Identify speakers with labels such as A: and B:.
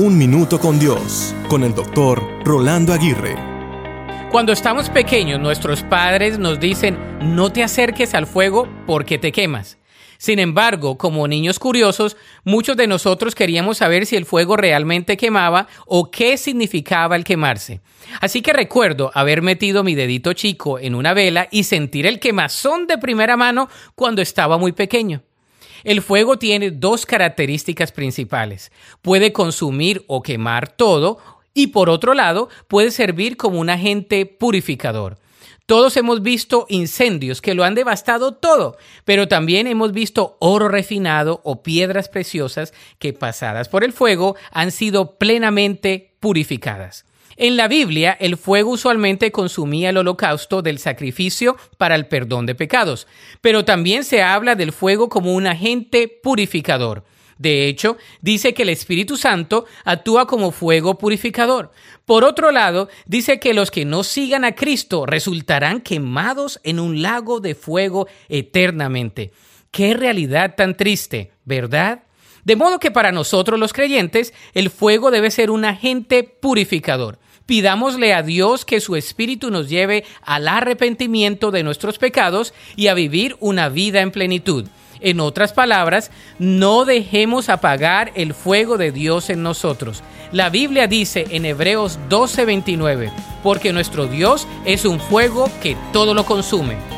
A: Un Minuto con Dios, con el doctor Rolando Aguirre.
B: Cuando estamos pequeños, nuestros padres nos dicen, no te acerques al fuego porque te quemas. Sin embargo, como niños curiosos, muchos de nosotros queríamos saber si el fuego realmente quemaba o qué significaba el quemarse. Así que recuerdo haber metido mi dedito chico en una vela y sentir el quemazón de primera mano cuando estaba muy pequeño. El fuego tiene dos características principales. Puede consumir o quemar todo y por otro lado puede servir como un agente purificador. Todos hemos visto incendios que lo han devastado todo, pero también hemos visto oro refinado o piedras preciosas que pasadas por el fuego han sido plenamente purificadas. En la Biblia, el fuego usualmente consumía el holocausto del sacrificio para el perdón de pecados, pero también se habla del fuego como un agente purificador. De hecho, dice que el Espíritu Santo actúa como fuego purificador. Por otro lado, dice que los que no sigan a Cristo resultarán quemados en un lago de fuego eternamente. Qué realidad tan triste, ¿verdad? De modo que para nosotros los creyentes, el fuego debe ser un agente purificador. Pidámosle a Dios que su Espíritu nos lleve al arrepentimiento de nuestros pecados y a vivir una vida en plenitud. En otras palabras, no dejemos apagar el fuego de Dios en nosotros. La Biblia dice en Hebreos 12:29, porque nuestro Dios es un fuego que todo lo consume.